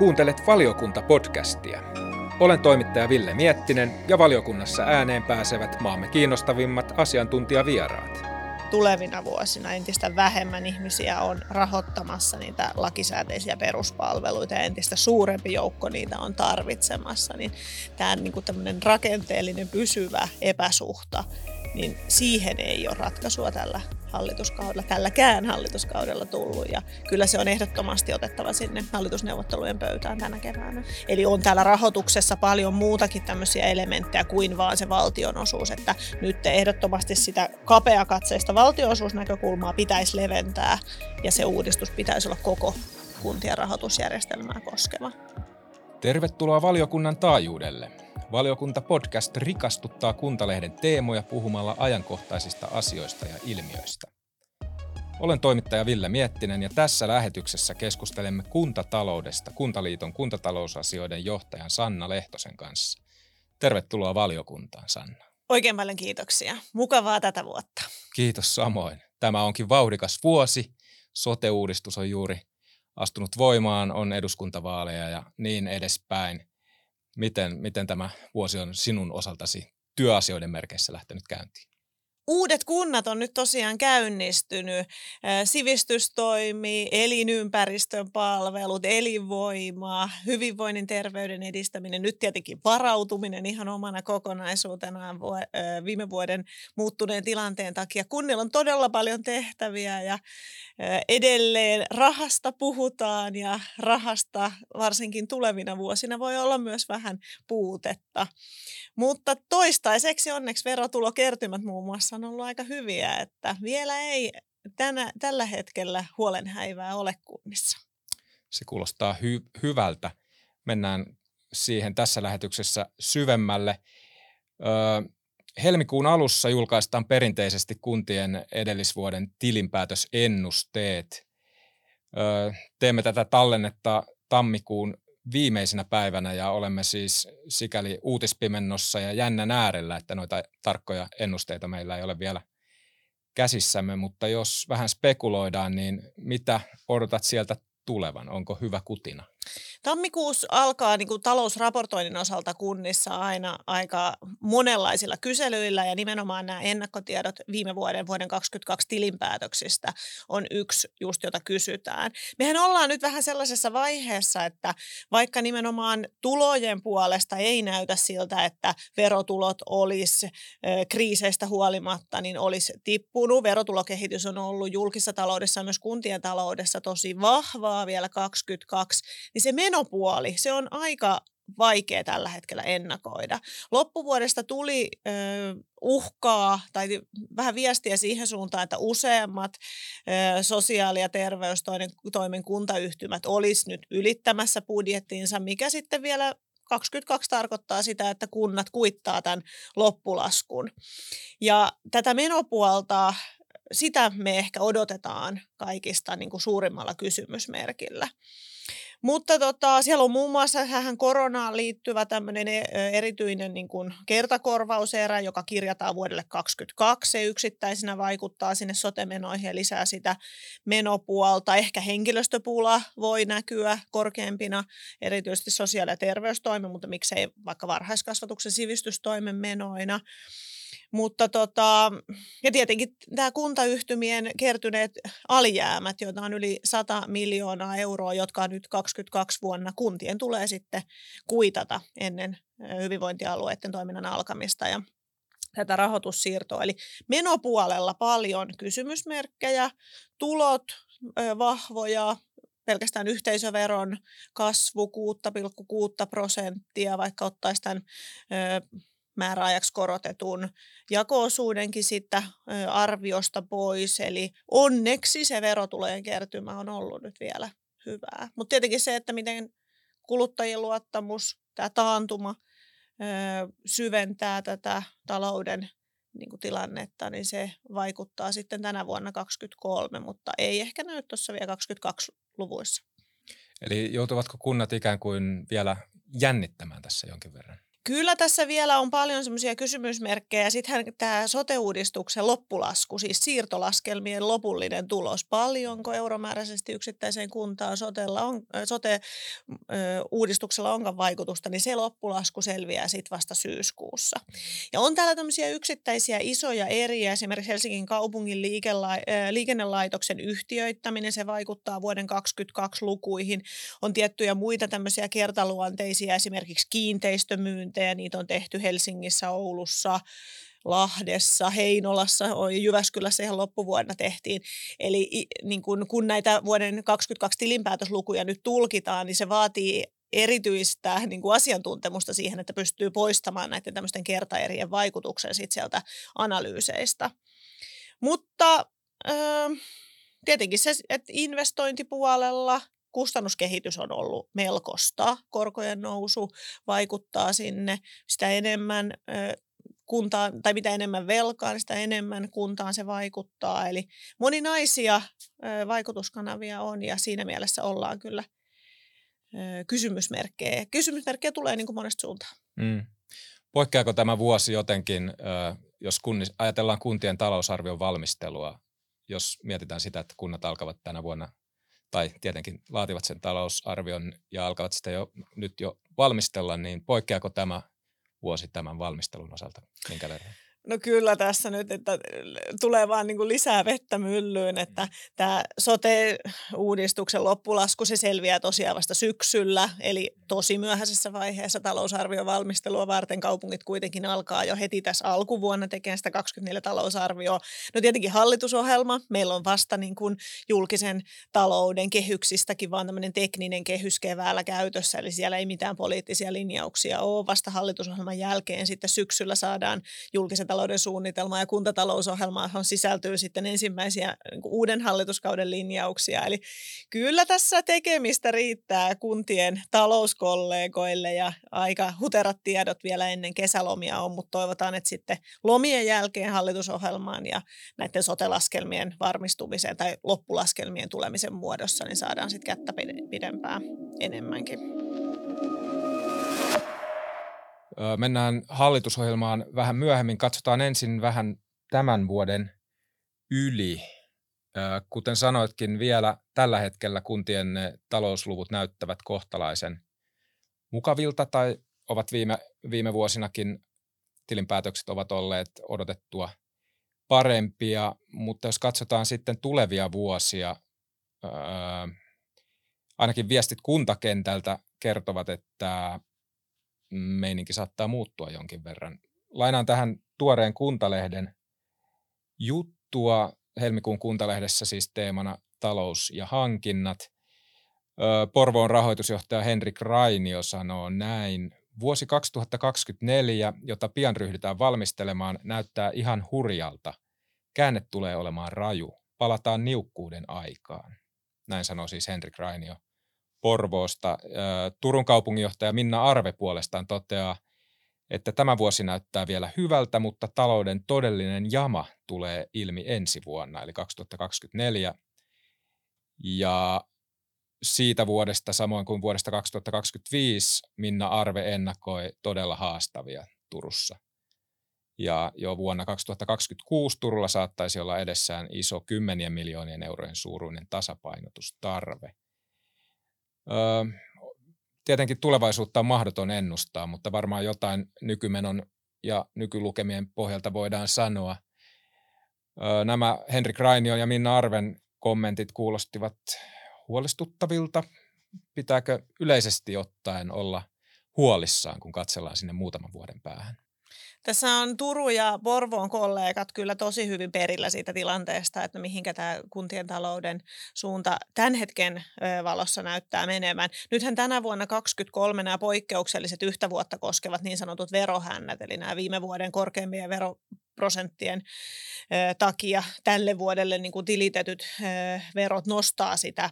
Kuuntelet valiokunta-podcastia. Olen toimittaja Ville Miettinen ja valiokunnassa ääneen pääsevät maamme kiinnostavimmat asiantuntijavieraat. Tulevina vuosina entistä vähemmän ihmisiä on rahoittamassa niitä lakisääteisiä peruspalveluita ja entistä suurempi joukko niitä on tarvitsemassa. Niin tämä niin kuin rakenteellinen pysyvä epäsuhta niin siihen ei ole ratkaisua tällä hallituskaudella, tälläkään hallituskaudella tullut. Ja kyllä se on ehdottomasti otettava sinne hallitusneuvottelujen pöytään tänä keväänä. Eli on täällä rahoituksessa paljon muutakin tämmöisiä elementtejä kuin vaan se valtionosuus, että nyt ehdottomasti sitä kapeakatseista valtionosuusnäkökulmaa pitäisi leventää ja se uudistus pitäisi olla koko kuntien rahoitusjärjestelmää koskeva. Tervetuloa valiokunnan taajuudelle. Valiokunta-podcast rikastuttaa Kuntalehden teemoja puhumalla ajankohtaisista asioista ja ilmiöistä. Olen toimittaja Ville Miettinen ja tässä lähetyksessä keskustelemme kuntataloudesta Kuntaliiton kuntatalousasioiden johtajan Sanna Lehtosen kanssa. Tervetuloa valiokuntaan, Sanna. Oikein paljon kiitoksia. Mukavaa tätä vuotta. Kiitos samoin. Tämä onkin vauhdikas vuosi. Sote-uudistus on juuri astunut voimaan, on eduskuntavaaleja ja niin edespäin. Miten, miten tämä vuosi on sinun osaltasi työasioiden merkeissä lähtenyt käyntiin? Uudet kunnat on nyt tosiaan käynnistynyt. Sivistystoimi, elinympäristön palvelut, elinvoima, hyvinvoinnin terveyden edistäminen, nyt tietenkin varautuminen ihan omana kokonaisuutenaan viime vuoden muuttuneen tilanteen takia. Kunnilla on todella paljon tehtäviä ja edelleen rahasta puhutaan ja rahasta varsinkin tulevina vuosina voi olla myös vähän puutetta. Mutta toistaiseksi onneksi verotulokertymät muun muassa on ollut aika hyviä, että vielä ei tänä, tällä hetkellä huolenhäivää ole kunnissa. Se kuulostaa hy- hyvältä. Mennään siihen tässä lähetyksessä syvemmälle. Öö, helmikuun alussa julkaistaan perinteisesti kuntien edellisvuoden tilinpäätösennusteet. Öö, teemme tätä tallennetta tammikuun viimeisenä päivänä ja olemme siis sikäli uutispimennossa ja jännän äärellä, että noita tarkkoja ennusteita meillä ei ole vielä käsissämme, mutta jos vähän spekuloidaan, niin mitä odotat sieltä tulevan? Onko hyvä kutina? Tammikuussa alkaa niin kuin talousraportoinnin osalta kunnissa aina aika monenlaisilla kyselyillä ja nimenomaan nämä ennakkotiedot viime vuoden, vuoden 2022 tilinpäätöksistä on yksi just, jota kysytään. Mehän ollaan nyt vähän sellaisessa vaiheessa, että vaikka nimenomaan tulojen puolesta ei näytä siltä, että verotulot olisi kriiseistä huolimatta, niin olisi tippunut. Verotulokehitys on ollut julkisessa taloudessa ja myös kuntien taloudessa tosi vahvaa vielä 2022, niin se menopuoli, se on aika vaikea tällä hetkellä ennakoida. Loppuvuodesta tuli ö, uhkaa tai vähän viestiä siihen suuntaan, että useammat ö, sosiaali- ja terveystoimen kuntayhtymät olisi nyt ylittämässä budjettiinsa, mikä sitten vielä 22 tarkoittaa sitä, että kunnat kuittaa tämän loppulaskun. Ja tätä menopuolta, sitä me ehkä odotetaan kaikista niin kuin suurimmalla kysymysmerkillä. Mutta tota, siellä on muun muassa tähän koronaan liittyvä tämmöinen erityinen niin kuin kertakorvauserä, joka kirjataan vuodelle 2022. Se yksittäisenä vaikuttaa sinne sotemenoihin ja lisää sitä menopuolta. Ehkä henkilöstöpula voi näkyä korkeampina, erityisesti sosiaali- ja terveystoimen, mutta miksei vaikka varhaiskasvatuksen sivistystoimen menoina. Mutta tota, ja tietenkin tämä kuntayhtymien kertyneet alijäämät, joita on yli 100 miljoonaa euroa, jotka on nyt 22 vuonna kuntien tulee sitten kuitata ennen hyvinvointialueiden toiminnan alkamista ja tätä rahoitussiirtoa. Eli menopuolella paljon kysymysmerkkejä, tulot vahvoja, pelkästään yhteisöveron kasvu 6,6 prosenttia, vaikka ottaisi tämän määräajaksi korotetun jakoosuudenkin sitä arviosta pois. Eli onneksi se verotulojen kertymä on ollut nyt vielä hyvää. Mutta tietenkin se, että miten kuluttajien luottamus, tämä taantuma syventää tätä talouden niin kuin tilannetta, niin se vaikuttaa sitten tänä vuonna 2023, mutta ei ehkä näy tuossa vielä 22 luvuissa. Eli joutuvatko kunnat ikään kuin vielä jännittämään tässä jonkin verran? Kyllä tässä vielä on paljon semmoisia kysymysmerkkejä. Sittenhän tämä sote-uudistuksen loppulasku, siis siirtolaskelmien lopullinen tulos, paljonko euromääräisesti yksittäiseen kuntaan sotella on, sote-uudistuksella onkaan vaikutusta, niin se loppulasku selviää sitten vasta syyskuussa. Ja on täällä tämmöisiä yksittäisiä isoja eriä, esimerkiksi Helsingin kaupungin liikennelaitoksen yhtiöittäminen, se vaikuttaa vuoden 2022 lukuihin. On tiettyjä muita tämmöisiä kertaluonteisia, esimerkiksi kiinteistömyyntejä, niitä on tehty Helsingissä, Oulussa, Lahdessa, Heinolassa, Jyväskylässä ihan loppuvuonna tehtiin. Eli niin kun, kun näitä vuoden 2022 tilinpäätöslukuja nyt tulkitaan, niin se vaatii erityistä niin kuin asiantuntemusta siihen, että pystyy poistamaan näiden tämmöisten kertaerien vaikutuksen sit sieltä analyyseistä. Mutta äh, tietenkin se, että investointipuolella kustannuskehitys on ollut melkoista. Korkojen nousu vaikuttaa sinne. Sitä enemmän kuntaan, tai mitä enemmän velkaa, niin sitä enemmän kuntaan se vaikuttaa. Eli moninaisia vaikutuskanavia on ja siinä mielessä ollaan kyllä kysymysmerkkejä. Kysymysmerkkejä tulee niin kuin monesta suuntaan. Mm. Poikkeako tämä vuosi jotenkin, jos kunnis, ajatellaan kuntien talousarvion valmistelua, jos mietitään sitä, että kunnat alkavat tänä vuonna tai tietenkin laativat sen talousarvion ja alkavat sitä jo nyt jo valmistella, niin poikkeako tämä vuosi tämän valmistelun osalta minkä verran? No kyllä tässä nyt, että tulee vaan niin lisää vettä myllyyn, että tämä sote-uudistuksen loppulasku se selviää tosiaan vasta syksyllä, eli tosi myöhäisessä vaiheessa talousarvion valmistelua varten kaupungit kuitenkin alkaa jo heti tässä alkuvuonna tekemään sitä 24 talousarvioa. No tietenkin hallitusohjelma, meillä on vasta niin kuin julkisen talouden kehyksistäkin vaan tämmöinen tekninen kehys keväällä käytössä, eli siellä ei mitään poliittisia linjauksia ole. Vasta hallitusohjelman jälkeen sitten syksyllä saadaan julkisen talouden suunnitelma ja kuntatalousohjelmaan sisältyy sitten ensimmäisiä niin uuden hallituskauden linjauksia. Eli kyllä tässä tekemistä riittää kuntien talouskollegoille ja aika huterat tiedot vielä ennen kesälomia on, mutta toivotaan, että sitten lomien jälkeen hallitusohjelmaan ja näiden sotelaskelmien varmistumiseen tai loppulaskelmien tulemisen muodossa, niin saadaan sitten kättä pidempään enemmänkin. Mennään hallitusohjelmaan vähän myöhemmin. Katsotaan ensin vähän tämän vuoden yli. Kuten sanoitkin, vielä tällä hetkellä kuntien talousluvut näyttävät kohtalaisen mukavilta tai ovat viime, viime vuosinakin tilinpäätökset ovat olleet odotettua parempia, mutta jos katsotaan sitten tulevia vuosia, ainakin viestit kuntakentältä kertovat, että meininki saattaa muuttua jonkin verran. Lainaan tähän tuoreen kuntalehden juttua. Helmikuun kuntalehdessä siis teemana talous ja hankinnat. Porvoon rahoitusjohtaja Henrik Rainio sanoo näin. Vuosi 2024, jota pian ryhdytään valmistelemaan, näyttää ihan hurjalta. Käänne tulee olemaan raju. Palataan niukkuuden aikaan. Näin sanoo siis Henrik Rainio Porvoosta. Turun kaupunginjohtaja Minna Arve puolestaan toteaa, että tämä vuosi näyttää vielä hyvältä, mutta talouden todellinen jama tulee ilmi ensi vuonna, eli 2024. Ja siitä vuodesta, samoin kuin vuodesta 2025, Minna Arve ennakoi todella haastavia Turussa. Ja jo vuonna 2026 Turulla saattaisi olla edessään iso kymmenien miljoonien eurojen suuruinen tasapainotustarve. Tietenkin tulevaisuutta on mahdoton ennustaa, mutta varmaan jotain nykymenon ja nykylukemien pohjalta voidaan sanoa. Nämä Henrik Rainio ja Minna Arven kommentit kuulostivat huolestuttavilta. Pitääkö yleisesti ottaen olla huolissaan, kun katsellaan sinne muutaman vuoden päähän? Tässä on Turu ja Porvoon kollegat kyllä tosi hyvin perillä siitä tilanteesta, että mihinkä tämä kuntien talouden suunta tämän hetken valossa näyttää menemään. Nythän tänä vuonna 2023 nämä poikkeukselliset yhtä vuotta koskevat niin sanotut verohännät, eli nämä viime vuoden korkeimpien vero prosenttien takia tälle vuodelle niin kuin tilitetyt verot nostaa sitä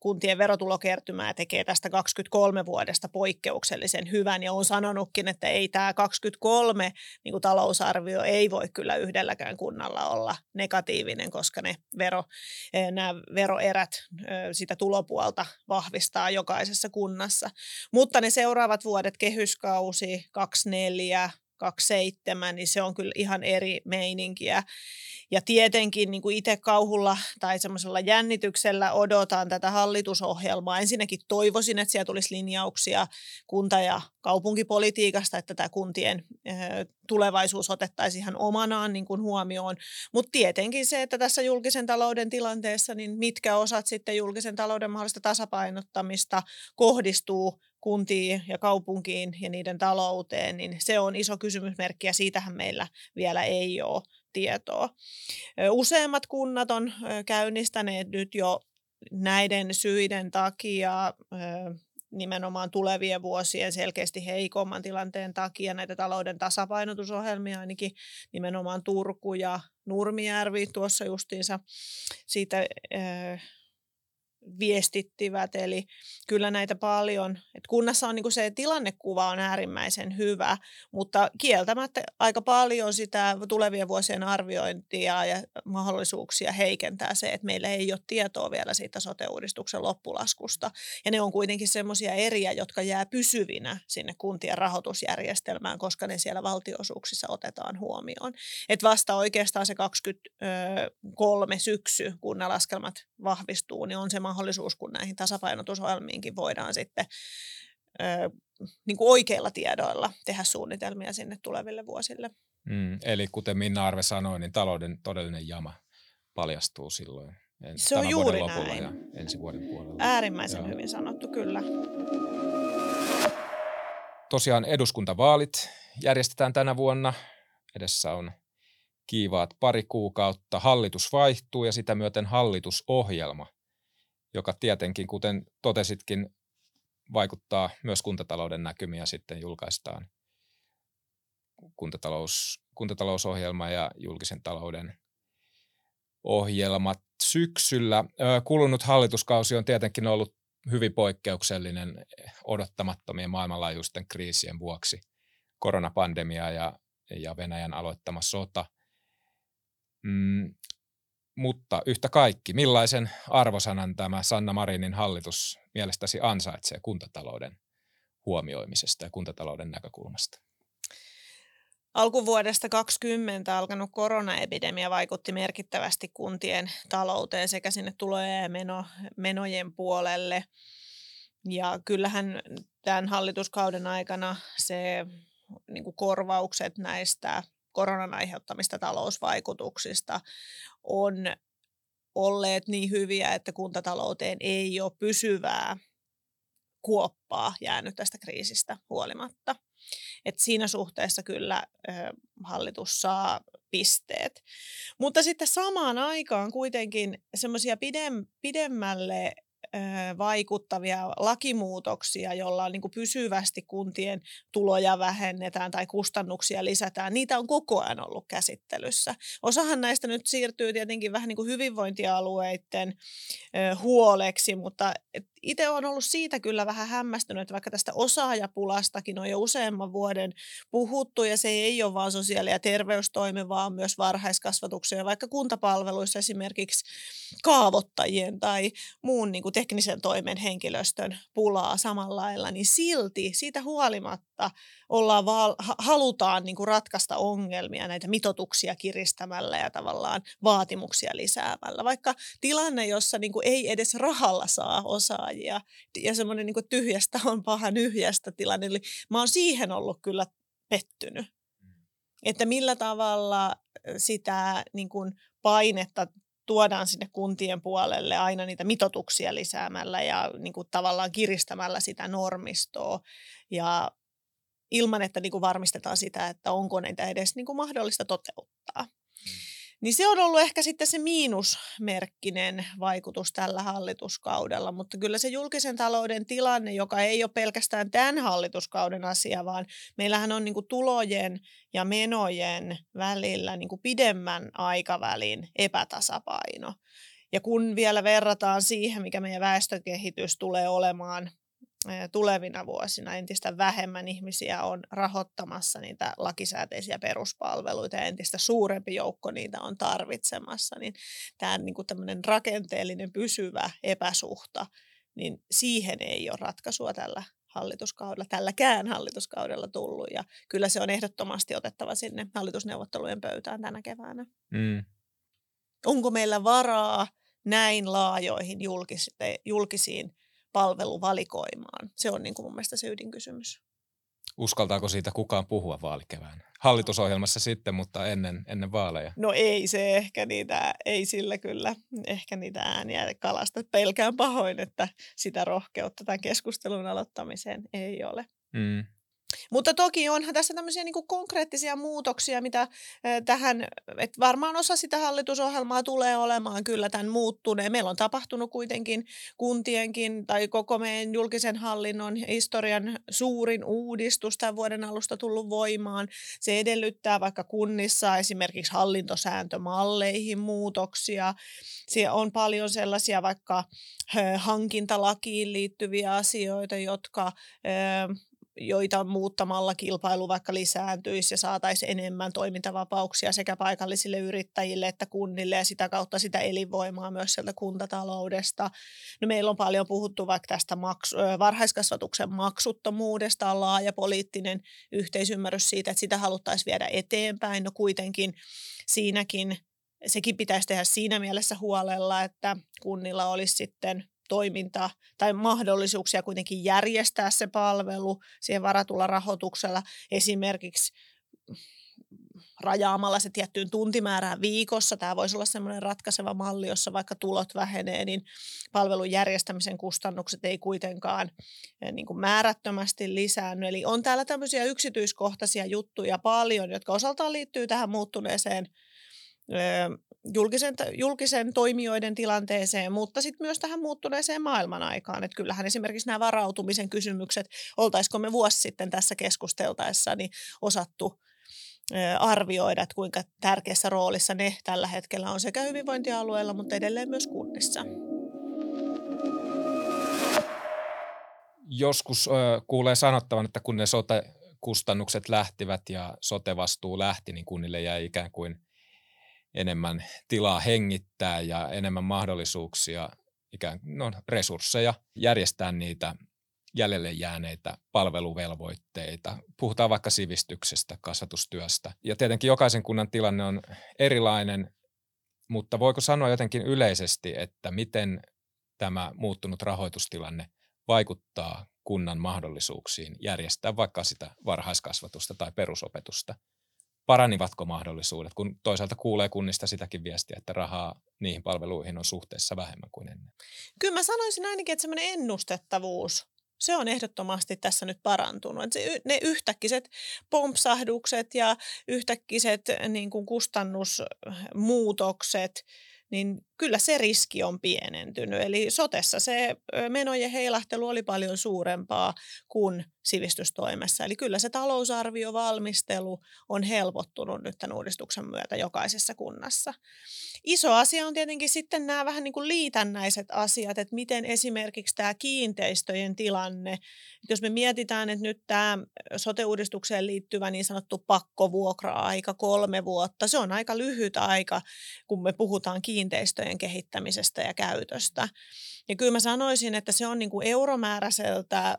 kuntien verotulokertymää tekee tästä 23 vuodesta poikkeuksellisen hyvän. Ja on sanonutkin, että ei tämä 23 niin kuin talousarvio ei voi kyllä yhdelläkään kunnalla olla negatiivinen, koska ne vero, nämä veroerät sitä tulopuolta vahvistaa jokaisessa kunnassa. Mutta ne seuraavat vuodet, kehyskausi 24, 27, niin se on kyllä ihan eri meininkiä. Ja tietenkin niin kuin itse kauhulla tai semmoisella jännityksellä odotan tätä hallitusohjelmaa. Ensinnäkin toivoisin, että siellä tulisi linjauksia kunta- ja kaupunkipolitiikasta, että tämä kuntien tulevaisuus otettaisiin ihan omanaan niin kuin huomioon. Mutta tietenkin se, että tässä julkisen talouden tilanteessa, niin mitkä osat sitten julkisen talouden mahdollista tasapainottamista kohdistuu kuntiin ja kaupunkiin ja niiden talouteen, niin se on iso kysymysmerkki ja siitähän meillä vielä ei ole tietoa. Useimmat kunnat on käynnistäneet nyt jo näiden syiden takia nimenomaan tulevien vuosien selkeästi heikomman tilanteen takia näitä talouden tasapainotusohjelmia, ainakin nimenomaan Turku ja Nurmijärvi tuossa justiinsa siitä viestittivät. Eli kyllä näitä paljon, että kunnassa on niin se tilannekuva on äärimmäisen hyvä, mutta kieltämättä aika paljon sitä tulevien vuosien arviointia ja mahdollisuuksia heikentää se, että meillä ei ole tietoa vielä siitä sote-uudistuksen loppulaskusta. Ja ne on kuitenkin semmoisia eriä, jotka jää pysyvinä sinne kuntien rahoitusjärjestelmään, koska ne siellä valtioosuuksissa otetaan huomioon. Että vasta oikeastaan se 23 syksy, kun nämä laskelmat vahvistuu, niin on se mahdollisuus, kun näihin tasapainotusohjelmiinkin voidaan sitten ö, niin kuin oikeilla tiedoilla tehdä suunnitelmia sinne tuleville vuosille. Mm, eli kuten Minna Arve sanoi, niin talouden todellinen jama paljastuu silloin. Se on juuri näin. Ja ensi vuoden puolella. Äärimmäisen Joo. hyvin sanottu, kyllä. Tosiaan eduskuntavaalit järjestetään tänä vuonna. Edessä on kiivaat pari kuukautta. Hallitus vaihtuu ja sitä myöten hallitusohjelma joka tietenkin, kuten totesitkin, vaikuttaa myös kuntatalouden näkymiä sitten julkaistaan kuntatalous, kuntatalousohjelma ja julkisen talouden ohjelmat syksyllä. Kulunut hallituskausi on tietenkin ollut hyvin poikkeuksellinen odottamattomien maailmanlaajuisten kriisien vuoksi. Koronapandemia ja, ja Venäjän aloittama sota. Mm, mutta yhtä kaikki, millaisen arvosanan tämä Sanna Marinin hallitus mielestäsi ansaitsee kuntatalouden huomioimisesta ja kuntatalouden näkökulmasta? Alkuvuodesta 2020 alkanut koronaepidemia vaikutti merkittävästi kuntien talouteen sekä sinne tulojen ja meno, menojen puolelle. Ja kyllähän tämän hallituskauden aikana se niin korvaukset näistä koronan aiheuttamista talousvaikutuksista on olleet niin hyviä, että kuntatalouteen ei ole pysyvää kuoppaa jäänyt tästä kriisistä huolimatta. Et siinä suhteessa kyllä ö, hallitus saa pisteet. Mutta sitten samaan aikaan kuitenkin semmoisia pidem, pidemmälle vaikuttavia lakimuutoksia, joilla niin kuin pysyvästi kuntien tuloja vähennetään tai kustannuksia lisätään, niitä on koko ajan ollut käsittelyssä. Osahan näistä nyt siirtyy tietenkin vähän niin kuin hyvinvointialueiden huoleksi, mutta itse olen ollut siitä kyllä vähän hämmästynyt, että vaikka tästä osaajapulastakin on jo useamman vuoden puhuttu ja se ei ole vain sosiaali- ja terveystoimi, vaan myös varhaiskasvatuksen ja vaikka kuntapalveluissa esimerkiksi kaavoittajien tai muun niin kuin teknisen toimen henkilöstön pulaa samalla lailla, niin silti siitä huolimatta ollaan val- halutaan niin kuin ratkaista ongelmia näitä mitotuksia kiristämällä ja tavallaan vaatimuksia lisäämällä. Vaikka tilanne, jossa niin kuin ei edes rahalla saa osaajia ja semmoinen niin tyhjästä on paha nyhjästä tilanne, eli mä oon siihen ollut kyllä pettynyt. Mm. Että millä tavalla sitä niin kuin painetta tuodaan sinne kuntien puolelle aina niitä mitotuksia lisäämällä ja niin kuin tavallaan kiristämällä sitä normistoa. Ja ilman, että niin kuin varmistetaan sitä, että onko niitä edes niin kuin mahdollista toteuttaa. Niin se on ollut ehkä sitten se miinusmerkkinen vaikutus tällä hallituskaudella, mutta kyllä se julkisen talouden tilanne, joka ei ole pelkästään tämän hallituskauden asia, vaan meillähän on niin kuin tulojen ja menojen välillä niin kuin pidemmän aikavälin epätasapaino. Ja kun vielä verrataan siihen, mikä meidän väestökehitys tulee olemaan tulevina vuosina entistä vähemmän ihmisiä on rahoittamassa niitä lakisääteisiä peruspalveluita ja entistä suurempi joukko niitä on tarvitsemassa, niin tämä niin kuin tämmöinen rakenteellinen pysyvä epäsuhta, niin siihen ei ole ratkaisua tällä hallituskaudella, tälläkään hallituskaudella tullut. Ja kyllä se on ehdottomasti otettava sinne hallitusneuvottelujen pöytään tänä keväänä. Mm. Onko meillä varaa näin laajoihin julkisiin palveluvalikoimaan? Se on niin kuin mun mielestä se ydinkysymys. Uskaltaako siitä kukaan puhua vaalikevään? Hallitusohjelmassa sitten, mutta ennen, ennen vaaleja. No ei se ehkä niitä, ei sillä kyllä ehkä niitä ääniä kalasta. Pelkään pahoin, että sitä rohkeutta tämän keskustelun aloittamiseen ei ole. Mm. Mutta toki onhan tässä tämmöisiä niin konkreettisia muutoksia, mitä tähän, että varmaan osa sitä hallitusohjelmaa tulee olemaan kyllä tämän muuttuneen. Meillä on tapahtunut kuitenkin kuntienkin tai koko meidän julkisen hallinnon historian suurin uudistus tämän vuoden alusta tullut voimaan. Se edellyttää vaikka kunnissa esimerkiksi hallintosääntömalleihin muutoksia. Siellä on paljon sellaisia vaikka hankintalakiin liittyviä asioita, jotka joita muuttamalla kilpailu vaikka lisääntyisi ja saataisiin enemmän toimintavapauksia sekä paikallisille yrittäjille että kunnille ja sitä kautta sitä elinvoimaa myös sieltä kuntataloudesta. No meillä on paljon puhuttu vaikka tästä maksu, varhaiskasvatuksen maksuttomuudesta, on laaja poliittinen yhteisymmärrys siitä, että sitä haluttaisiin viedä eteenpäin. No kuitenkin siinäkin sekin pitäisi tehdä siinä mielessä huolella, että kunnilla olisi sitten toimintaa tai mahdollisuuksia kuitenkin järjestää se palvelu siihen varatulla rahoituksella. Esimerkiksi rajaamalla se tiettyyn tuntimäärään viikossa. Tämä voisi olla sellainen ratkaiseva malli, jossa vaikka tulot vähenee, niin palvelun järjestämisen kustannukset ei kuitenkaan eh, niin kuin määrättömästi lisäänny. Eli on täällä tämmöisiä yksityiskohtaisia juttuja paljon, jotka osaltaan liittyy tähän muuttuneeseen julkisen, julkisen toimijoiden tilanteeseen, mutta sitten myös tähän muuttuneeseen maailman aikaan. Että kyllähän esimerkiksi nämä varautumisen kysymykset, oltaisiko me vuosi sitten tässä keskusteltaessa niin osattu arvioida, että kuinka tärkeässä roolissa ne tällä hetkellä on sekä hyvinvointialueella, mutta edelleen myös kunnissa. Joskus ö, kuulee sanottavan, että kun ne sote-kustannukset lähtivät ja sote-vastuu lähti, niin kunnille jäi ikään kuin enemmän tilaa hengittää ja enemmän mahdollisuuksia, ikään no, resursseja järjestää niitä jäljelle jääneitä palveluvelvoitteita. Puhutaan vaikka sivistyksestä, kasvatustyöstä. Ja tietenkin jokaisen kunnan tilanne on erilainen, mutta voiko sanoa jotenkin yleisesti, että miten tämä muuttunut rahoitustilanne vaikuttaa kunnan mahdollisuuksiin järjestää vaikka sitä varhaiskasvatusta tai perusopetusta paranivatko mahdollisuudet, kun toisaalta kuulee kunnista sitäkin viestiä, että rahaa niihin palveluihin on suhteessa vähemmän kuin ennen? Kyllä mä sanoisin ainakin, että semmoinen ennustettavuus se on ehdottomasti tässä nyt parantunut. Se, ne yhtäkkiset pompsahdukset ja yhtäkkiset niin kuin kustannusmuutokset, niin kyllä se riski on pienentynyt. Eli sotessa se menojen heilahtelu oli paljon suurempaa kuin sivistystoimessa. Eli kyllä se talousarviovalmistelu on helpottunut nyt tämän uudistuksen myötä jokaisessa kunnassa. Iso asia on tietenkin sitten nämä vähän niin kuin liitännäiset asiat, että miten esimerkiksi tämä kiinteistöjen tilanne, jos me mietitään, että nyt tämä sote-uudistukseen liittyvä niin sanottu pakkovuokra-aika kolme vuotta, se on aika lyhyt aika, kun me puhutaan kiinteistöjen kehittämisestä ja käytöstä. Ja kyllä mä sanoisin, että se on niin kuin euromääräiseltä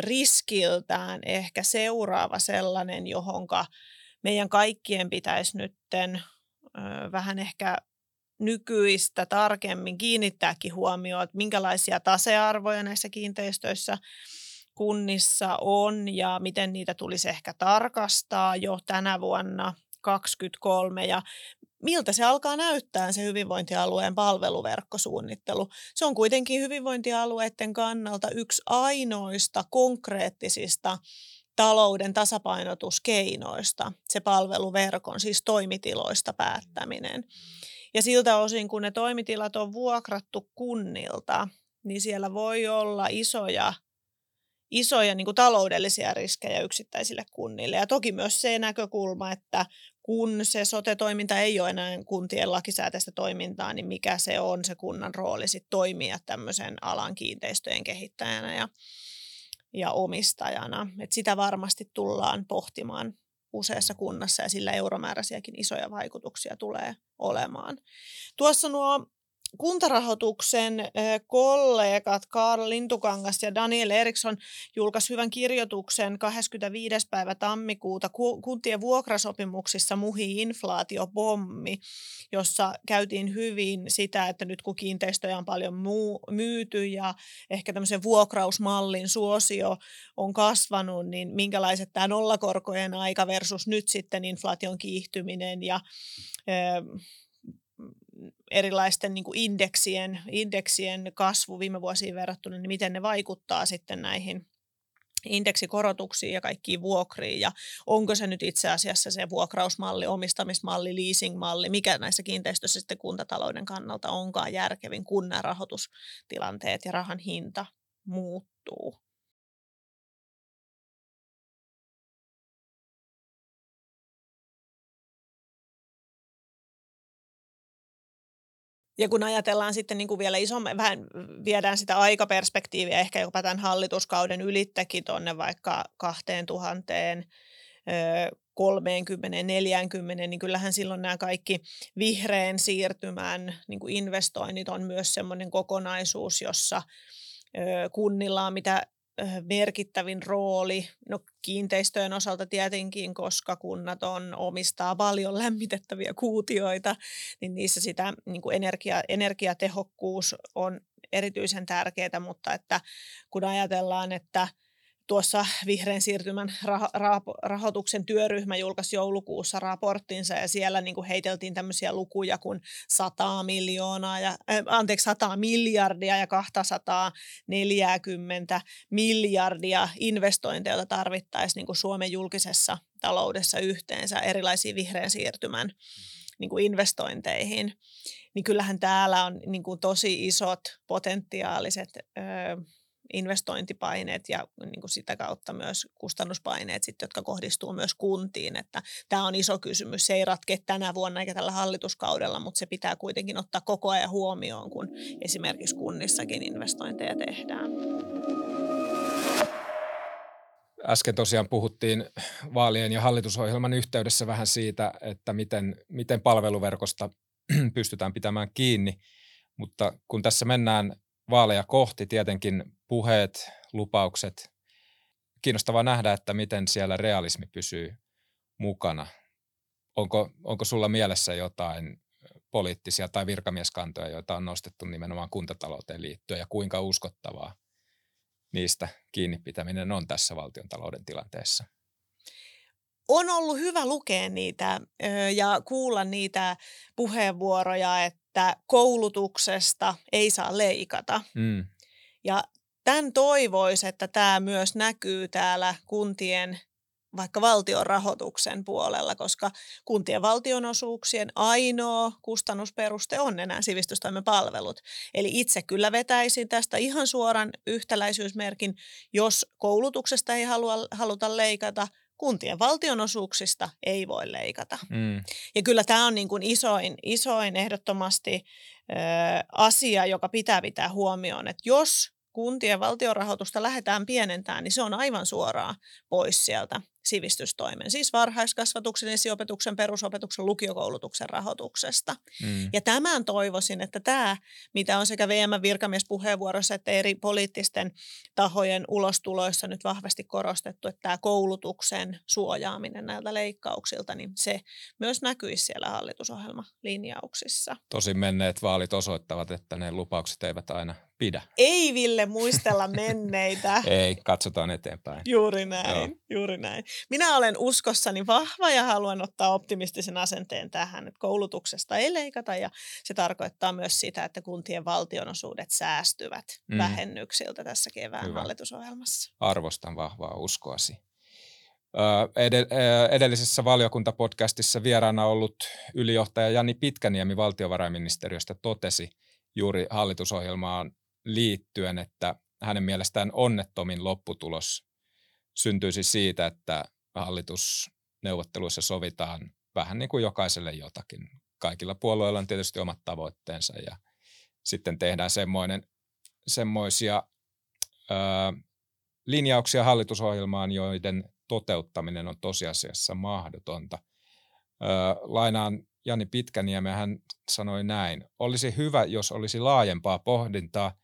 riskiltään ehkä seuraava sellainen, johonka meidän kaikkien pitäisi nytten vähän ehkä nykyistä tarkemmin kiinnittääkin huomioon, että minkälaisia tasearvoja näissä kiinteistöissä kunnissa on ja miten niitä tulisi ehkä tarkastaa jo tänä vuonna 2023 ja miltä se alkaa näyttää se hyvinvointialueen palveluverkkosuunnittelu. Se on kuitenkin hyvinvointialueiden kannalta yksi ainoista konkreettisista talouden tasapainotuskeinoista, se palveluverkon, siis toimitiloista päättäminen. Ja siltä osin, kun ne toimitilat on vuokrattu kunnilta, niin siellä voi olla isoja, isoja niin kuin taloudellisia riskejä yksittäisille kunnille. Ja toki myös se näkökulma, että kun se sote-toiminta ei ole enää kuntien lakisääteistä toimintaa, niin mikä se on se kunnan rooli sit toimia tämmöisen alan kiinteistöjen kehittäjänä ja, ja omistajana. Et sitä varmasti tullaan pohtimaan useassa kunnassa ja sillä euromääräisiäkin isoja vaikutuksia tulee olemaan. Tuossa nuo kuntarahoituksen kollegat Karl Lintukangas ja Daniel Eriksson julkaisi hyvän kirjoituksen 25. päivä tammikuuta kuntien vuokrasopimuksissa muhi inflaatiopommi, jossa käytiin hyvin sitä, että nyt kun kiinteistöjä on paljon myyty ja ehkä tämmöisen vuokrausmallin suosio on kasvanut, niin minkälaiset tämä nollakorkojen aika versus nyt sitten inflaation kiihtyminen ja erilaisten niin kuin indeksien, indeksien kasvu viime vuosiin verrattuna, niin miten ne vaikuttaa sitten näihin indeksikorotuksiin ja kaikkiin vuokriin ja onko se nyt itse asiassa se vuokrausmalli, omistamismalli, leasingmalli, mikä näissä kiinteistöissä sitten kuntatalouden kannalta onkaan järkevin, kun nämä rahoitustilanteet ja rahan hinta muuttuu. Ja kun ajatellaan sitten niin kuin vielä isommin, vähän viedään sitä aikaperspektiiviä ehkä jopa tämän hallituskauden ylittäkin tuonne vaikka 2000 30, 40, niin kyllähän silloin nämä kaikki vihreän siirtymän niin kuin investoinnit on myös semmoinen kokonaisuus, jossa kunnilla on mitä merkittävin rooli, no kiinteistöjen osalta tietenkin, koska kunnat on, omistaa paljon lämmitettäviä kuutioita, niin niissä sitä niin kuin energia, energiatehokkuus on erityisen tärkeää, mutta että kun ajatellaan, että tuossa vihreän siirtymän rah- rah- rahoituksen työryhmä julkaisi joulukuussa raporttinsa ja siellä niin kuin heiteltiin tämmöisiä lukuja kuin 100 miljoonaa ja, äh, anteeksi 100 miljardia ja 240 miljardia investointeja, joita tarvittaisiin niin kuin Suomen julkisessa taloudessa yhteensä erilaisiin vihreän siirtymän niin kuin investointeihin, niin kyllähän täällä on niin kuin tosi isot potentiaaliset ö, investointipaineet ja niin kuin sitä kautta myös kustannuspaineet, sit, jotka kohdistuu myös kuntiin. Että tämä on iso kysymys. Se ei ratke tänä vuonna eikä tällä hallituskaudella, mutta se pitää kuitenkin ottaa koko ajan huomioon, kun esimerkiksi kunnissakin investointeja tehdään. Äsken tosiaan puhuttiin vaalien ja hallitusohjelman yhteydessä vähän siitä, että miten, miten palveluverkosta pystytään pitämään kiinni, mutta kun tässä mennään vaaleja kohti, tietenkin puheet, lupaukset. Kiinnostavaa nähdä, että miten siellä realismi pysyy mukana. Onko, onko sulla mielessä jotain poliittisia tai virkamieskantoja, joita on nostettu nimenomaan kuntatalouteen liittyen ja kuinka uskottavaa niistä kiinni pitäminen on tässä valtion talouden tilanteessa? On ollut hyvä lukea niitä ja kuulla niitä puheenvuoroja, että koulutuksesta ei saa leikata. Mm. Ja tämän toivoisi, että tämä myös näkyy täällä kuntien vaikka valtion rahoituksen puolella, koska kuntien valtionosuuksien ainoa kustannusperuste on enää sivistystoimen palvelut. Eli itse kyllä vetäisin tästä ihan suoran yhtäläisyysmerkin, jos koulutuksesta ei halua, haluta leikata, kuntien valtionosuuksista ei voi leikata. Mm. Ja kyllä tämä on niin kuin isoin, isoin ehdottomasti ö, asia, joka pitää pitää huomioon, että jos kuntien valtionrahoitusta lähdetään pienentämään, niin se on aivan suoraan pois sieltä sivistystoimen, siis varhaiskasvatuksen, esiopetuksen, perusopetuksen, lukiokoulutuksen rahoituksesta. Mm. Ja tämän toivoisin, että tämä, mitä on sekä VM-virkamiespuheenvuorossa että eri poliittisten tahojen ulostuloissa nyt vahvasti korostettu, että tämä koulutuksen suojaaminen näiltä leikkauksilta, niin se myös näkyisi siellä hallitusohjelmalinjauksissa. Tosin menneet vaalit osoittavat, että ne lupaukset eivät aina pidä. Ei Ville muistella menneitä. Ei, katsotaan eteenpäin. Juuri näin, Joo. juuri näin. Minä olen uskossani vahva ja haluan ottaa optimistisen asenteen tähän, että koulutuksesta ei leikata ja se tarkoittaa myös sitä, että kuntien valtionosuudet säästyvät mm. vähennyksiltä tässä kevään Hyvä. hallitusohjelmassa. Arvostan vahvaa uskoasi. Edellisessä valiokuntapodcastissa vieraana ollut ylijohtaja Jani Pitkäniemi valtiovarainministeriöstä totesi juuri hallitusohjelmaan liittyen, että hänen mielestään onnettomin lopputulos syntyisi siitä, että hallitusneuvotteluissa sovitaan vähän niin kuin jokaiselle jotakin. Kaikilla puolueilla on tietysti omat tavoitteensa ja sitten tehdään semmoinen, semmoisia ö, linjauksia hallitusohjelmaan, joiden toteuttaminen on tosiasiassa mahdotonta. Ö, lainaan Jani Pitkäniemen, hän sanoi näin. Olisi hyvä, jos olisi laajempaa pohdintaa –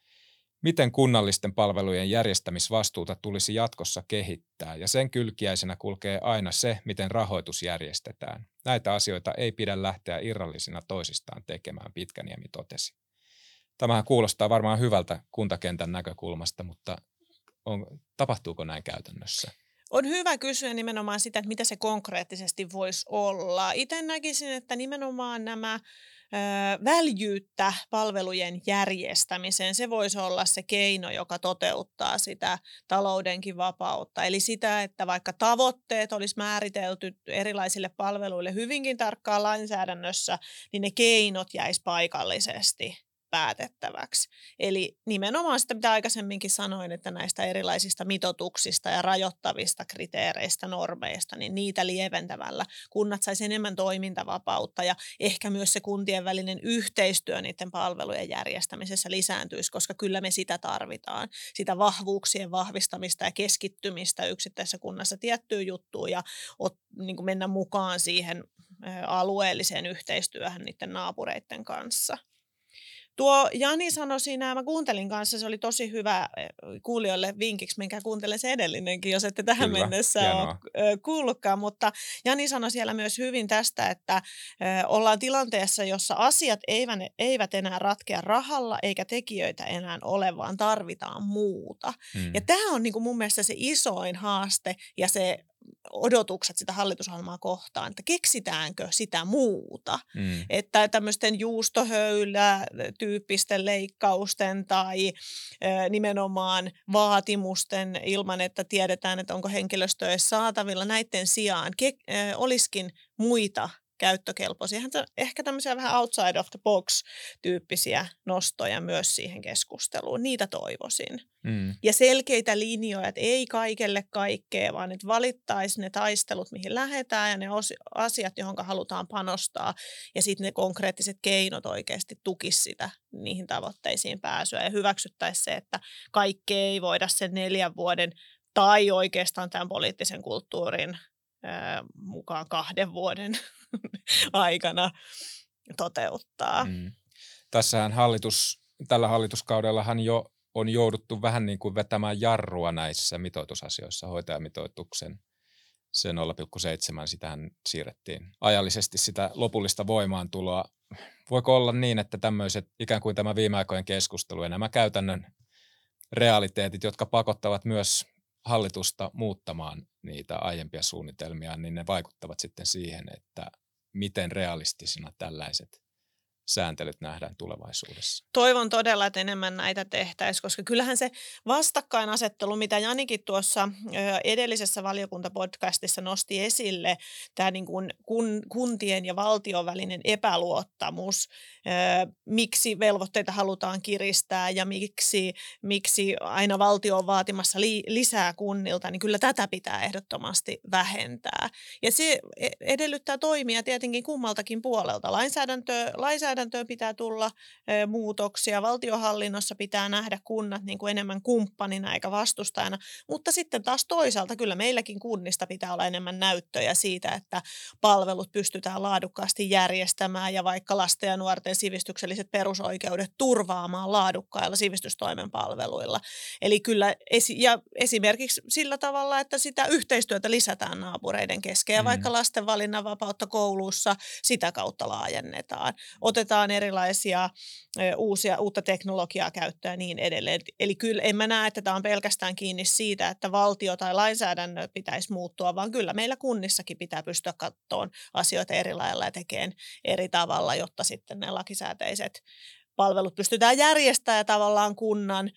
miten kunnallisten palvelujen järjestämisvastuuta tulisi jatkossa kehittää, ja sen kylkiäisenä kulkee aina se, miten rahoitus järjestetään. Näitä asioita ei pidä lähteä irrallisina toisistaan tekemään, Pitkäniemi totesi. Tämähän kuulostaa varmaan hyvältä kuntakentän näkökulmasta, mutta on, tapahtuuko näin käytännössä? On hyvä kysyä nimenomaan sitä, että mitä se konkreettisesti voisi olla. Itse näkisin, että nimenomaan nämä väljyyttä palvelujen järjestämiseen. Se voisi olla se keino, joka toteuttaa sitä taloudenkin vapautta. Eli sitä, että vaikka tavoitteet olisi määritelty erilaisille palveluille hyvinkin tarkkaan lainsäädännössä, niin ne keinot jäisi paikallisesti päätettäväksi. Eli nimenomaan sitä, mitä aikaisemminkin sanoin, että näistä erilaisista mitotuksista ja rajoittavista kriteereistä, normeista, niin niitä lieventävällä kunnat saisi enemmän toimintavapautta ja ehkä myös se kuntien välinen yhteistyö niiden palvelujen järjestämisessä lisääntyisi, koska kyllä me sitä tarvitaan. Sitä vahvuuksien vahvistamista ja keskittymistä yksittäisessä kunnassa tiettyyn juttuun ja ot, niin kuin mennä mukaan siihen alueelliseen yhteistyöhön niiden naapureiden kanssa. Tuo Jani sanoi siinä, mä kuuntelin kanssa, se oli tosi hyvä eh, kuulijoille vinkiksi, minkä kuuntelen se edellinenkin, jos ette tähän Kyllä, mennessä hienoa. ole kuullutkaan. Mutta Jani sanoi siellä myös hyvin tästä, että ollaan tilanteessa, jossa asiat eivät, eivät enää ratkea rahalla eikä tekijöitä enää ole, vaan tarvitaan muuta. Hmm. Ja tämä on niin kuin mun mielestä se isoin haaste ja se odotukset sitä hallitusohjelmaa kohtaan, että keksitäänkö sitä muuta. Mm. Että tämmöisten juustohöylä tyyppisten leikkausten tai ö, nimenomaan vaatimusten ilman, että tiedetään, että onko henkilöstöä saatavilla näiden sijaan, ke- ö, olisikin muita käyttökelpoisia. Ehkä tämmöisiä vähän outside of the box tyyppisiä nostoja myös siihen keskusteluun. Niitä toivoisin. Mm. Ja selkeitä linjoja, että ei kaikelle kaikkea, vaan että valittaisiin ne taistelut, mihin lähdetään ja ne asiat, johon halutaan panostaa. Ja sitten ne konkreettiset keinot oikeasti tukisi sitä niihin tavoitteisiin pääsyä ja hyväksyttäisiin se, että kaikkea ei voida sen neljän vuoden tai oikeastaan tämän poliittisen kulttuurin mukaan kahden vuoden aikana toteuttaa. Mm. Tässähän hallitus, tällä hallituskaudellahan jo on jouduttu vähän niin kuin vetämään jarrua näissä mitoitusasioissa, hoitajamitoituksen se 0,7, sitähän siirrettiin ajallisesti sitä lopullista voimaantuloa. Voiko olla niin, että tämmöiset ikään kuin tämä viime aikojen keskustelu ja nämä käytännön realiteetit, jotka pakottavat myös hallitusta muuttamaan niitä aiempia suunnitelmia, niin ne vaikuttavat sitten siihen, että miten realistisina tällaiset sääntelyt nähdään tulevaisuudessa. Toivon todella, että enemmän näitä tehtäisiin, koska kyllähän se vastakkainasettelu, mitä Janikin tuossa edellisessä valiokuntapodcastissa nosti esille, tämä niin kuin kun, kuntien ja valtion välinen epäluottamus, miksi velvoitteita halutaan kiristää ja miksi, miksi aina valtio on vaatimassa li, lisää kunnilta, niin kyllä tätä pitää ehdottomasti vähentää. Ja se e, edellyttää toimia tietenkin kummaltakin puolelta. Lainsäädäntö, lainsäädäntö lainsäädäntöön pitää tulla ö, muutoksia, valtiohallinnossa pitää nähdä kunnat niin kuin enemmän kumppanina eikä vastustajana, mutta sitten taas toisaalta kyllä meilläkin kunnista pitää olla enemmän näyttöjä siitä, että palvelut pystytään laadukkaasti järjestämään ja vaikka lasten ja nuorten sivistykselliset perusoikeudet turvaamaan laadukkailla sivistystoimen palveluilla. Eli kyllä esi- ja esimerkiksi sillä tavalla, että sitä yhteistyötä lisätään naapureiden kesken ja mm. vaikka lasten valinnanvapautta koulussa sitä kautta laajennetaan. Otetaan otetaan erilaisia uusia, uutta teknologiaa käyttöön ja niin edelleen. Eli kyllä en mä näe, että tämä on pelkästään kiinni siitä, että valtio tai lainsäädännö pitäisi muuttua, vaan kyllä meillä kunnissakin pitää pystyä katsomaan asioita eri lailla ja tekemään eri tavalla, jotta sitten ne lakisääteiset palvelut pystytään järjestämään ja tavallaan kunnan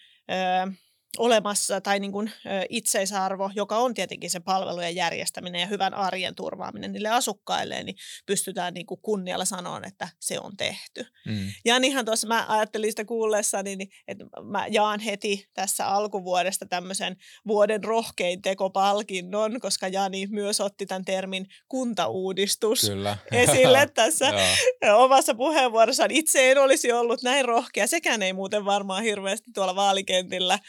olemassa tai niin kuin, itseisarvo, joka on tietenkin se palvelujen järjestäminen ja hyvän arjen turvaaminen niille asukkaille, niin pystytään niin kuin kunnialla sanoa, että se on tehty. Mm. Janihan tuossa, mä ajattelin sitä kuullessani, niin, että mä jaan heti tässä alkuvuodesta tämmöisen vuoden rohkein tekopalkinnon, koska Jani myös otti tämän termin kuntauudistus Kyllä. esille tässä omassa puheenvuorossaan. Itse en olisi ollut näin rohkea, sekään ei muuten varmaan hirveästi tuolla vaalikentillä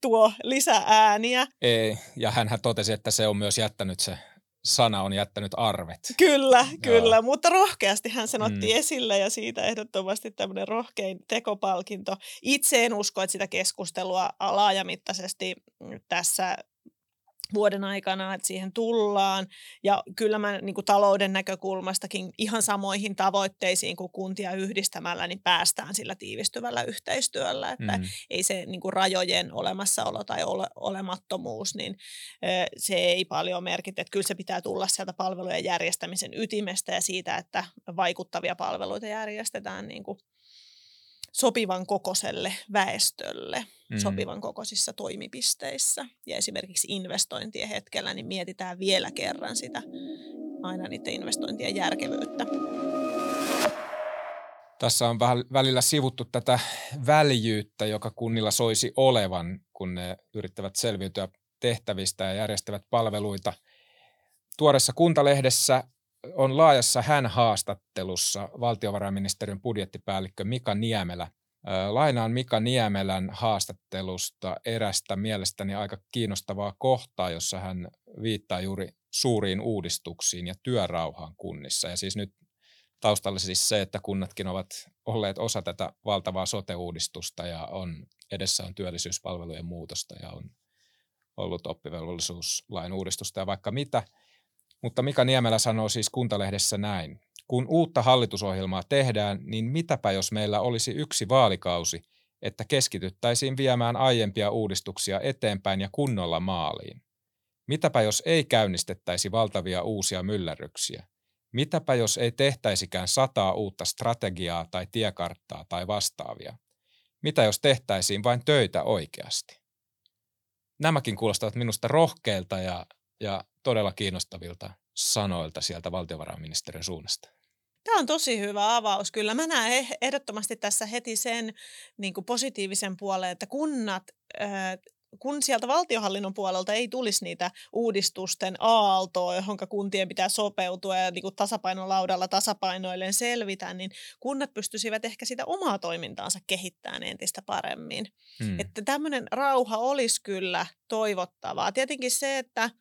tuo lisääniä. Ei, ja hän totesi, että se on myös jättänyt se sana on jättänyt arvet. Kyllä, kyllä, mutta rohkeasti hän sen otti mm. esille ja siitä ehdottomasti tämmöinen rohkein tekopalkinto. Itse en usko, että sitä keskustelua laajamittaisesti tässä vuoden aikana, että siihen tullaan. Ja kyllä mä niin kuin talouden näkökulmastakin ihan samoihin tavoitteisiin kuin kuntia yhdistämällä, niin päästään sillä tiivistyvällä yhteistyöllä. Että mm. ei se niin kuin rajojen olemassaolo tai ole, olemattomuus, niin se ei paljon merkitä. Että kyllä se pitää tulla sieltä palvelujen järjestämisen ytimestä ja siitä, että vaikuttavia palveluita järjestetään niin kuin sopivan kokoiselle väestölle, mm. sopivan kokoisissa toimipisteissä. Ja esimerkiksi investointien hetkellä niin mietitään vielä kerran sitä aina niiden investointien järkevyyttä. Tässä on vähän välillä sivuttu tätä väljyyttä, joka kunnilla soisi olevan, kun ne yrittävät selviytyä tehtävistä ja järjestävät palveluita. Tuoreessa kuntalehdessä on laajassa hän haastattelussa valtiovarainministeriön budjettipäällikkö Mika Niemelä. Lainaan Mika Niemelän haastattelusta erästä mielestäni aika kiinnostavaa kohtaa, jossa hän viittaa juuri suuriin uudistuksiin ja työrauhaan kunnissa. Ja siis nyt taustalla siis se, että kunnatkin ovat olleet osa tätä valtavaa sote-uudistusta ja on, edessä on työllisyyspalvelujen muutosta ja on ollut oppivelvollisuuslain uudistusta ja vaikka mitä – mutta Mika Niemelä sanoo siis Kuntalehdessä näin. Kun uutta hallitusohjelmaa tehdään, niin mitäpä jos meillä olisi yksi vaalikausi, että keskityttäisiin viemään aiempia uudistuksia eteenpäin ja kunnolla maaliin? Mitäpä jos ei käynnistettäisi valtavia uusia myllerryksiä? Mitäpä jos ei tehtäisikään sataa uutta strategiaa tai tiekarttaa tai vastaavia? Mitä jos tehtäisiin vain töitä oikeasti? Nämäkin kuulostavat minusta rohkeilta ja, ja todella kiinnostavilta sanoilta sieltä valtiovarainministeriön suunnasta. Tämä on tosi hyvä avaus. Kyllä mä näen ehdottomasti tässä heti sen niin kuin positiivisen puolen, että kunnat, kun sieltä valtiohallinnon puolelta ei tulisi niitä uudistusten aaltoa, johon kuntien pitää sopeutua ja niin kuin tasapainolaudalla tasapainoilleen selvitä, niin kunnat pystyisivät ehkä sitä omaa toimintaansa kehittämään entistä paremmin. Hmm. Että tämmöinen rauha olisi kyllä toivottavaa. Tietenkin se, että –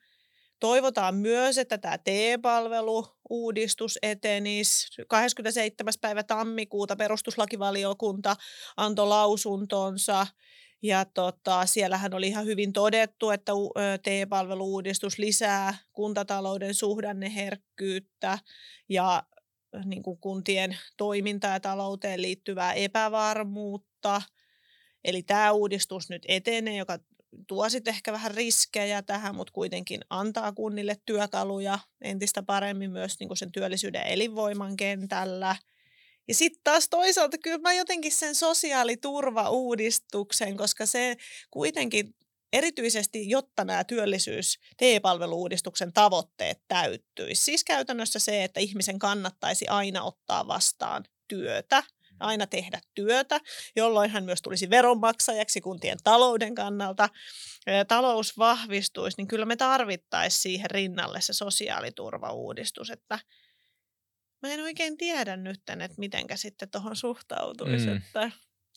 Toivotaan myös, että tämä T-palvelu-uudistus etenisi. 27. päivä tammikuuta perustuslakivaliokunta antoi lausuntonsa. Ja tota, siellähän oli ihan hyvin todettu, että T-palvelu-uudistus lisää kuntatalouden suhdanneherkkyyttä ja niin kuin kuntien toiminta ja talouteen liittyvää epävarmuutta. Eli tämä uudistus nyt etenee, joka tuo sitten ehkä vähän riskejä tähän, mutta kuitenkin antaa kunnille työkaluja entistä paremmin myös niin kuin sen työllisyyden ja elinvoiman kentällä. Ja sitten taas toisaalta kyllä mä jotenkin sen sosiaaliturvauudistuksen, koska se kuitenkin erityisesti, jotta nämä työllisyys TE-palveluuudistuksen tavoitteet täyttyisi. Siis käytännössä se, että ihmisen kannattaisi aina ottaa vastaan työtä aina tehdä työtä, jolloin hän myös tulisi veronmaksajaksi kuntien talouden kannalta. Talous vahvistuisi, niin kyllä me tarvittaisiin siihen rinnalle se sosiaaliturvauudistus, että mä en oikein tiedä nyt, että mitenkä sitten tuohon suhtautuisi, mm. että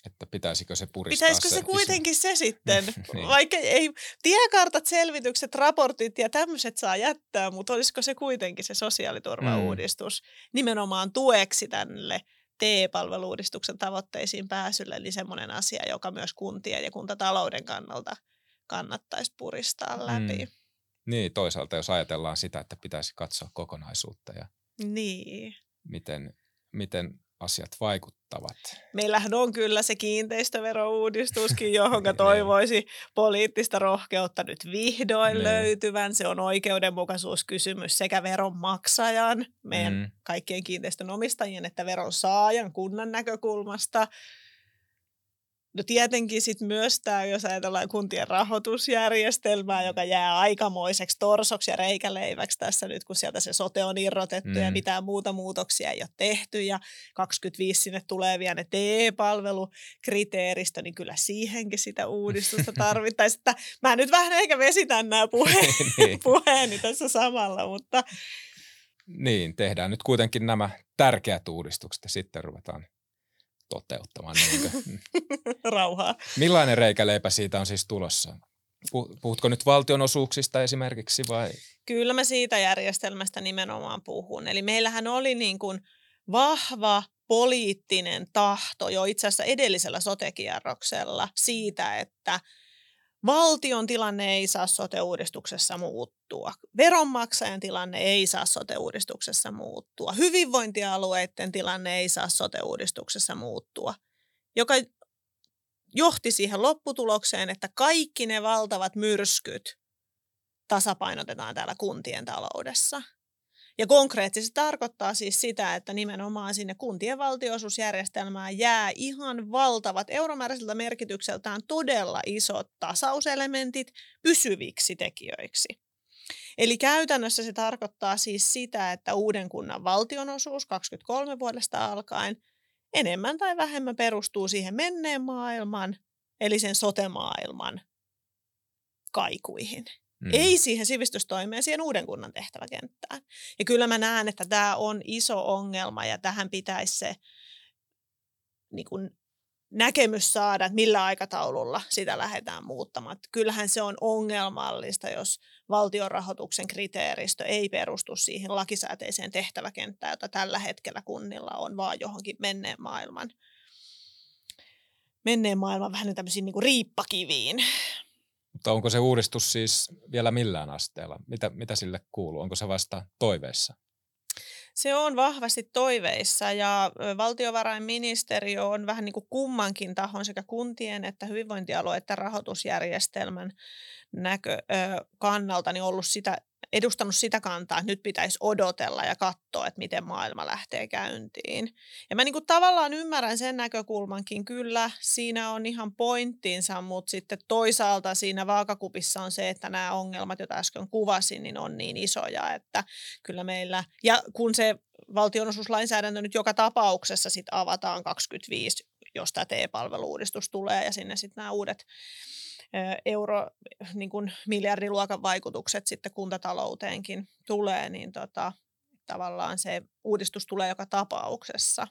että pitäisikö se puristaa Pitäisikö se, se kuitenkin se sitten? niin. Vaikka ei, tiekartat, selvitykset, raportit ja tämmöiset saa jättää, mutta olisiko se kuitenkin se sosiaaliturvauudistus mm. nimenomaan tueksi tänne TE-palveluudistuksen tavoitteisiin pääsylle, eli semmoinen asia, joka myös kuntien ja kuntatalouden kannalta kannattaisi puristaa läpi. Mm. Niin, toisaalta jos ajatellaan sitä, että pitäisi katsoa kokonaisuutta ja niin. miten, miten asiat vaikuttavat. Meillähän on kyllä se kiinteistöverouudistuskin, johon niin. toivoisi poliittista rohkeutta nyt vihdoin niin. löytyvän. Se on oikeudenmukaisuuskysymys sekä veronmaksajan, meidän mm. kaikkien kiinteistön omistajien, että veron saajan kunnan näkökulmasta. No tietenkin sitten myös tämä, jos ajatellaan kuntien rahoitusjärjestelmää, joka jää aikamoiseksi torsoksi ja reikäleiväksi tässä nyt, kun sieltä se sote on irrotettu mm. ja mitään muuta muutoksia ei ole tehty ja 25 sinne tulee vielä ne TE-palvelukriteeristö, niin kyllä siihenkin sitä uudistusta tarvittaisiin. Mä nyt vähän ehkä vesitän nämä puheeni, niin. puheeni tässä samalla, mutta... Niin, tehdään nyt kuitenkin nämä tärkeät uudistukset ja sitten ruvetaan toteuttamaan. Niin Rauhaa. Millainen reikäleipä siitä on siis tulossa? Puhutko nyt valtionosuuksista esimerkiksi vai? Kyllä mä siitä järjestelmästä nimenomaan puhun. Eli meillähän oli niin kuin vahva poliittinen tahto jo itse asiassa edellisellä sotekierroksella siitä, että Valtion tilanne ei saa sote-uudistuksessa muuttua. Veronmaksajan tilanne ei saa sote-uudistuksessa muuttua. Hyvinvointialueiden tilanne ei saa sote-uudistuksessa muuttua, joka johti siihen lopputulokseen, että kaikki ne valtavat myrskyt tasapainotetaan täällä kuntien taloudessa – ja konkreettisesti tarkoittaa siis sitä, että nimenomaan sinne kuntien valtionosuusjärjestelmään jää ihan valtavat euromääräiseltä merkitykseltään todella isot tasauselementit pysyviksi tekijöiksi. Eli käytännössä se tarkoittaa siis sitä, että uuden kunnan valtionosuus 23 vuodesta alkaen enemmän tai vähemmän perustuu siihen menneen maailman, eli sen sote-maailman kaikuihin. Mm. Ei siihen sivistystoimeen, siihen uuden kunnan tehtäväkenttään. Ja kyllä mä näen, että tämä on iso ongelma ja tähän pitäisi se niin kuin, näkemys saada, että millä aikataululla sitä lähdetään muuttamaan. Että kyllähän se on ongelmallista, jos valtionrahoituksen kriteeristö ei perustu siihen lakisääteiseen tehtäväkenttään, jota tällä hetkellä kunnilla on, vaan johonkin menneen maailman, menneen maailman vähän tämmöisiin niin riippakiviin. Mutta onko se uudistus siis vielä millään asteella? Mitä, mitä sille kuuluu? Onko se vasta toiveissa? Se on vahvasti toiveissa ja valtiovarainministeriö on vähän niin kuin kummankin tahon sekä kuntien että hyvinvointialueiden rahoitusjärjestelmän näkö, kannalta niin ollut sitä edustanut sitä kantaa, että nyt pitäisi odotella ja katsoa, että miten maailma lähtee käyntiin. Ja mä niin kuin tavallaan ymmärrän sen näkökulmankin, kyllä siinä on ihan pointtinsa, mutta sitten toisaalta siinä vaakakupissa on se, että nämä ongelmat, joita äsken kuvasin, niin on niin isoja, että kyllä meillä, ja kun se valtionosuuslainsäädäntö nyt joka tapauksessa sitten avataan 25, jos tämä TE-palveluudistus tulee ja sinne sitten nämä uudet euro, niin kuin miljardiluokan vaikutukset sitten kuntatalouteenkin tulee, niin tota, tavallaan se uudistus tulee joka tapauksessa.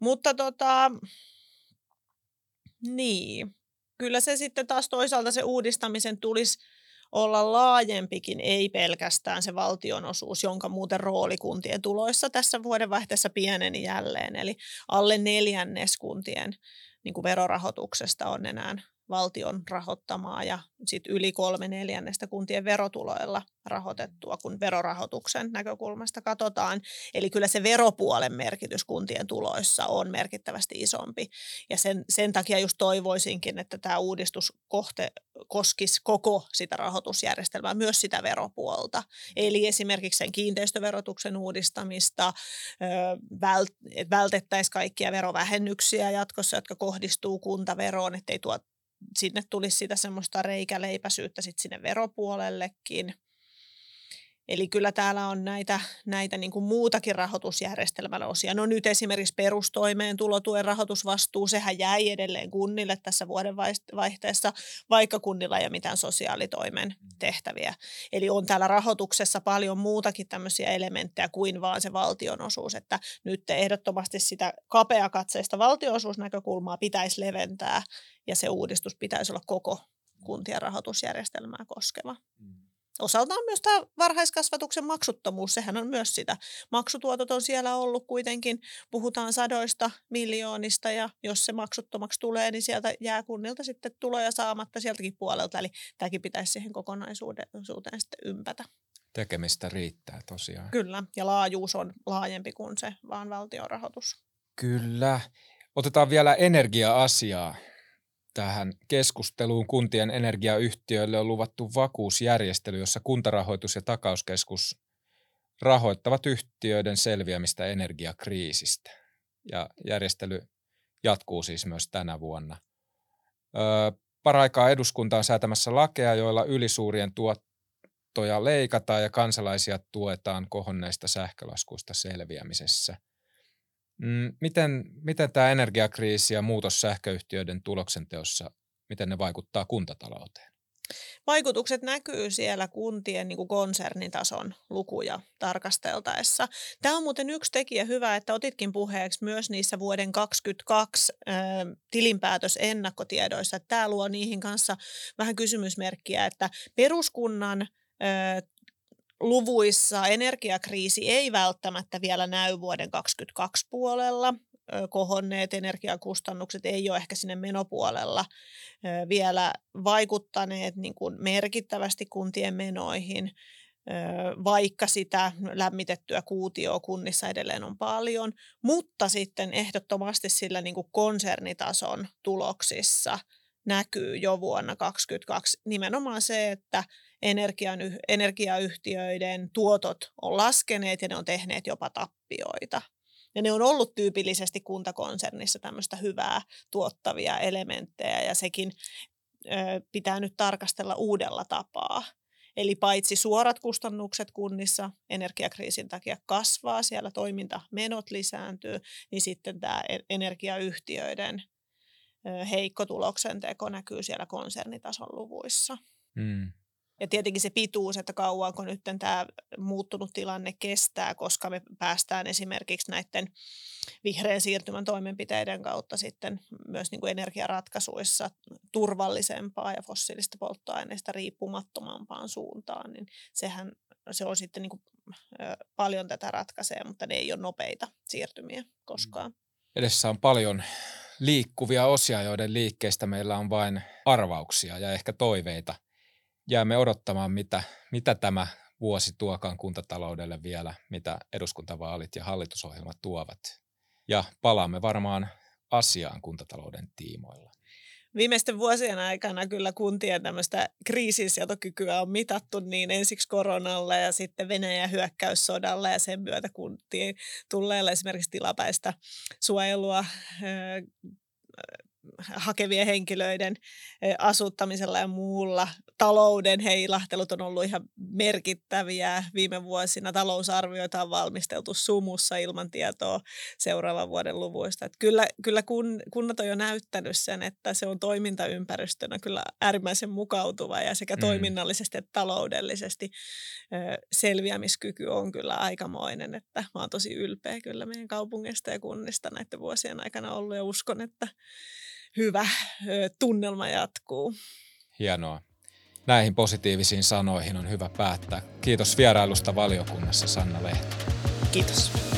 Mutta tota, niin, kyllä se sitten taas toisaalta se uudistamisen tulisi olla laajempikin, ei pelkästään se valtionosuus, jonka muuten rooli kuntien tuloissa tässä vuodenvaihteessa pieneni jälleen. Eli alle neljännes kuntien niin kuin verorahoituksesta on enää valtion rahoittamaa ja sitten yli kolme neljännestä kuntien verotuloilla rahoitettua, kun verorahoituksen näkökulmasta katsotaan. Eli kyllä se veropuolen merkitys kuntien tuloissa on merkittävästi isompi. Ja sen, sen takia just toivoisinkin, että tämä uudistus kohte, koskisi koko sitä rahoitusjärjestelmää, myös sitä veropuolta. Eli esimerkiksi sen kiinteistöverotuksen uudistamista, vältettäisiin kaikkia verovähennyksiä jatkossa, jotka kohdistuu kuntaveroon, ettei tuo sinne tulisi sitä semmoista reikäleipäisyyttä sitten sinne veropuolellekin. Eli kyllä täällä on näitä, näitä niin kuin muutakin rahoitusjärjestelmän osia. No nyt esimerkiksi perustoimeentulotuen rahoitusvastuu, sehän jäi edelleen kunnille tässä vuoden vaihteessa, vaikka kunnilla ei ole mitään sosiaalitoimen mm. tehtäviä. Eli on täällä rahoituksessa paljon muutakin tämmöisiä elementtejä kuin vaan se valtionosuus, että nyt ehdottomasti sitä kapeakatseista valtionosuusnäkökulmaa pitäisi leventää ja se uudistus pitäisi olla koko kuntien rahoitusjärjestelmää koskeva. Mm. Osaltaan myös tämä varhaiskasvatuksen maksuttomuus, sehän on myös sitä. Maksutuotot on siellä ollut kuitenkin, puhutaan sadoista miljoonista ja jos se maksuttomaksi tulee, niin sieltä jää kunnilta sitten tuloja saamatta sieltäkin puolelta. Eli tämäkin pitäisi siihen kokonaisuuteen sitten ympätä. Tekemistä riittää tosiaan. Kyllä, ja laajuus on laajempi kuin se vaan valtion rahoitus. Kyllä. Otetaan vielä energia-asiaa tähän keskusteluun kuntien energiayhtiöille on luvattu vakuusjärjestely, jossa kuntarahoitus ja takauskeskus rahoittavat yhtiöiden selviämistä energiakriisistä. Ja järjestely jatkuu siis myös tänä vuonna. paraikaa eduskunta on säätämässä lakeja, joilla ylisuurien tuottoja leikataan ja kansalaisia tuetaan kohonneista sähkölaskuista selviämisessä. Mm, miten, miten tämä energiakriisi ja muutos sähköyhtiöiden tuloksenteossa, miten ne vaikuttaa kuntatalouteen? Vaikutukset näkyy siellä kuntien niin kuin konsernitason lukuja tarkasteltaessa. Tämä on muuten yksi tekijä hyvä, että otitkin puheeksi myös niissä vuoden 2022 äh, tilinpäätösennakkotiedoissa. Tämä luo niihin kanssa vähän kysymysmerkkiä, että peruskunnan äh, luvuissa energiakriisi ei välttämättä vielä näy vuoden 2022 puolella. Kohonneet energiakustannukset ei ole ehkä sinne menopuolella vielä vaikuttaneet niin kuin merkittävästi kuntien menoihin, vaikka sitä lämmitettyä kuutioa kunnissa edelleen on paljon, mutta sitten ehdottomasti sillä niin kuin konsernitason tuloksissa näkyy jo vuonna 2022 nimenomaan se, että energian, energiayhtiöiden tuotot on laskeneet ja ne on tehneet jopa tappioita. Ja ne on ollut tyypillisesti kuntakonsernissa tämmöistä hyvää tuottavia elementtejä ja sekin ö, pitää nyt tarkastella uudella tapaa. Eli paitsi suorat kustannukset kunnissa energiakriisin takia kasvaa, siellä toimintamenot lisääntyy, niin sitten tämä e-, energiayhtiöiden heikko tuloksenteko näkyy siellä konsernitason luvuissa. Mm. Ja tietenkin se pituus, että kauanko nyt tämä muuttunut tilanne kestää, koska me päästään esimerkiksi näiden vihreän siirtymän toimenpiteiden kautta sitten myös niin kuin energiaratkaisuissa turvallisempaa ja fossiilista polttoaineista riippumattomampaan suuntaan, niin sehän se on sitten niin kuin, paljon tätä ratkaisee, mutta ne ei ole nopeita siirtymiä koskaan. Edessä on paljon liikkuvia osia, joiden liikkeistä meillä on vain arvauksia ja ehkä toiveita – jäämme odottamaan, mitä, mitä tämä vuosi tuokaan kuntataloudelle vielä, mitä eduskuntavaalit ja hallitusohjelmat tuovat. Ja palaamme varmaan asiaan kuntatalouden tiimoilla. Viimeisten vuosien aikana kyllä kuntien tämmöistä kriisinsietokykyä on mitattu niin ensiksi koronalla ja sitten Venäjän hyökkäyssodalla ja sen myötä kuntien tulleella esimerkiksi tilapäistä suojelua hakevien henkilöiden asuttamisella ja muulla. Talouden heilahtelut on ollut ihan merkittäviä viime vuosina. Talousarvioita on valmisteltu sumussa ilman tietoa seuraavan vuoden luvuista. Että kyllä kyllä kun, kunnat on jo näyttänyt sen, että se on toimintaympäristönä kyllä äärimmäisen mukautuva ja sekä mm. toiminnallisesti että taloudellisesti selviämiskyky on kyllä aikamoinen. Että mä oon tosi ylpeä kyllä meidän kaupungista ja kunnista näiden vuosien aikana ollut ja uskon, että hyvä tunnelma jatkuu. Hienoa. Näihin positiivisiin sanoihin on hyvä päättää. Kiitos vierailusta valiokunnassa Sanna Lehto. Kiitos.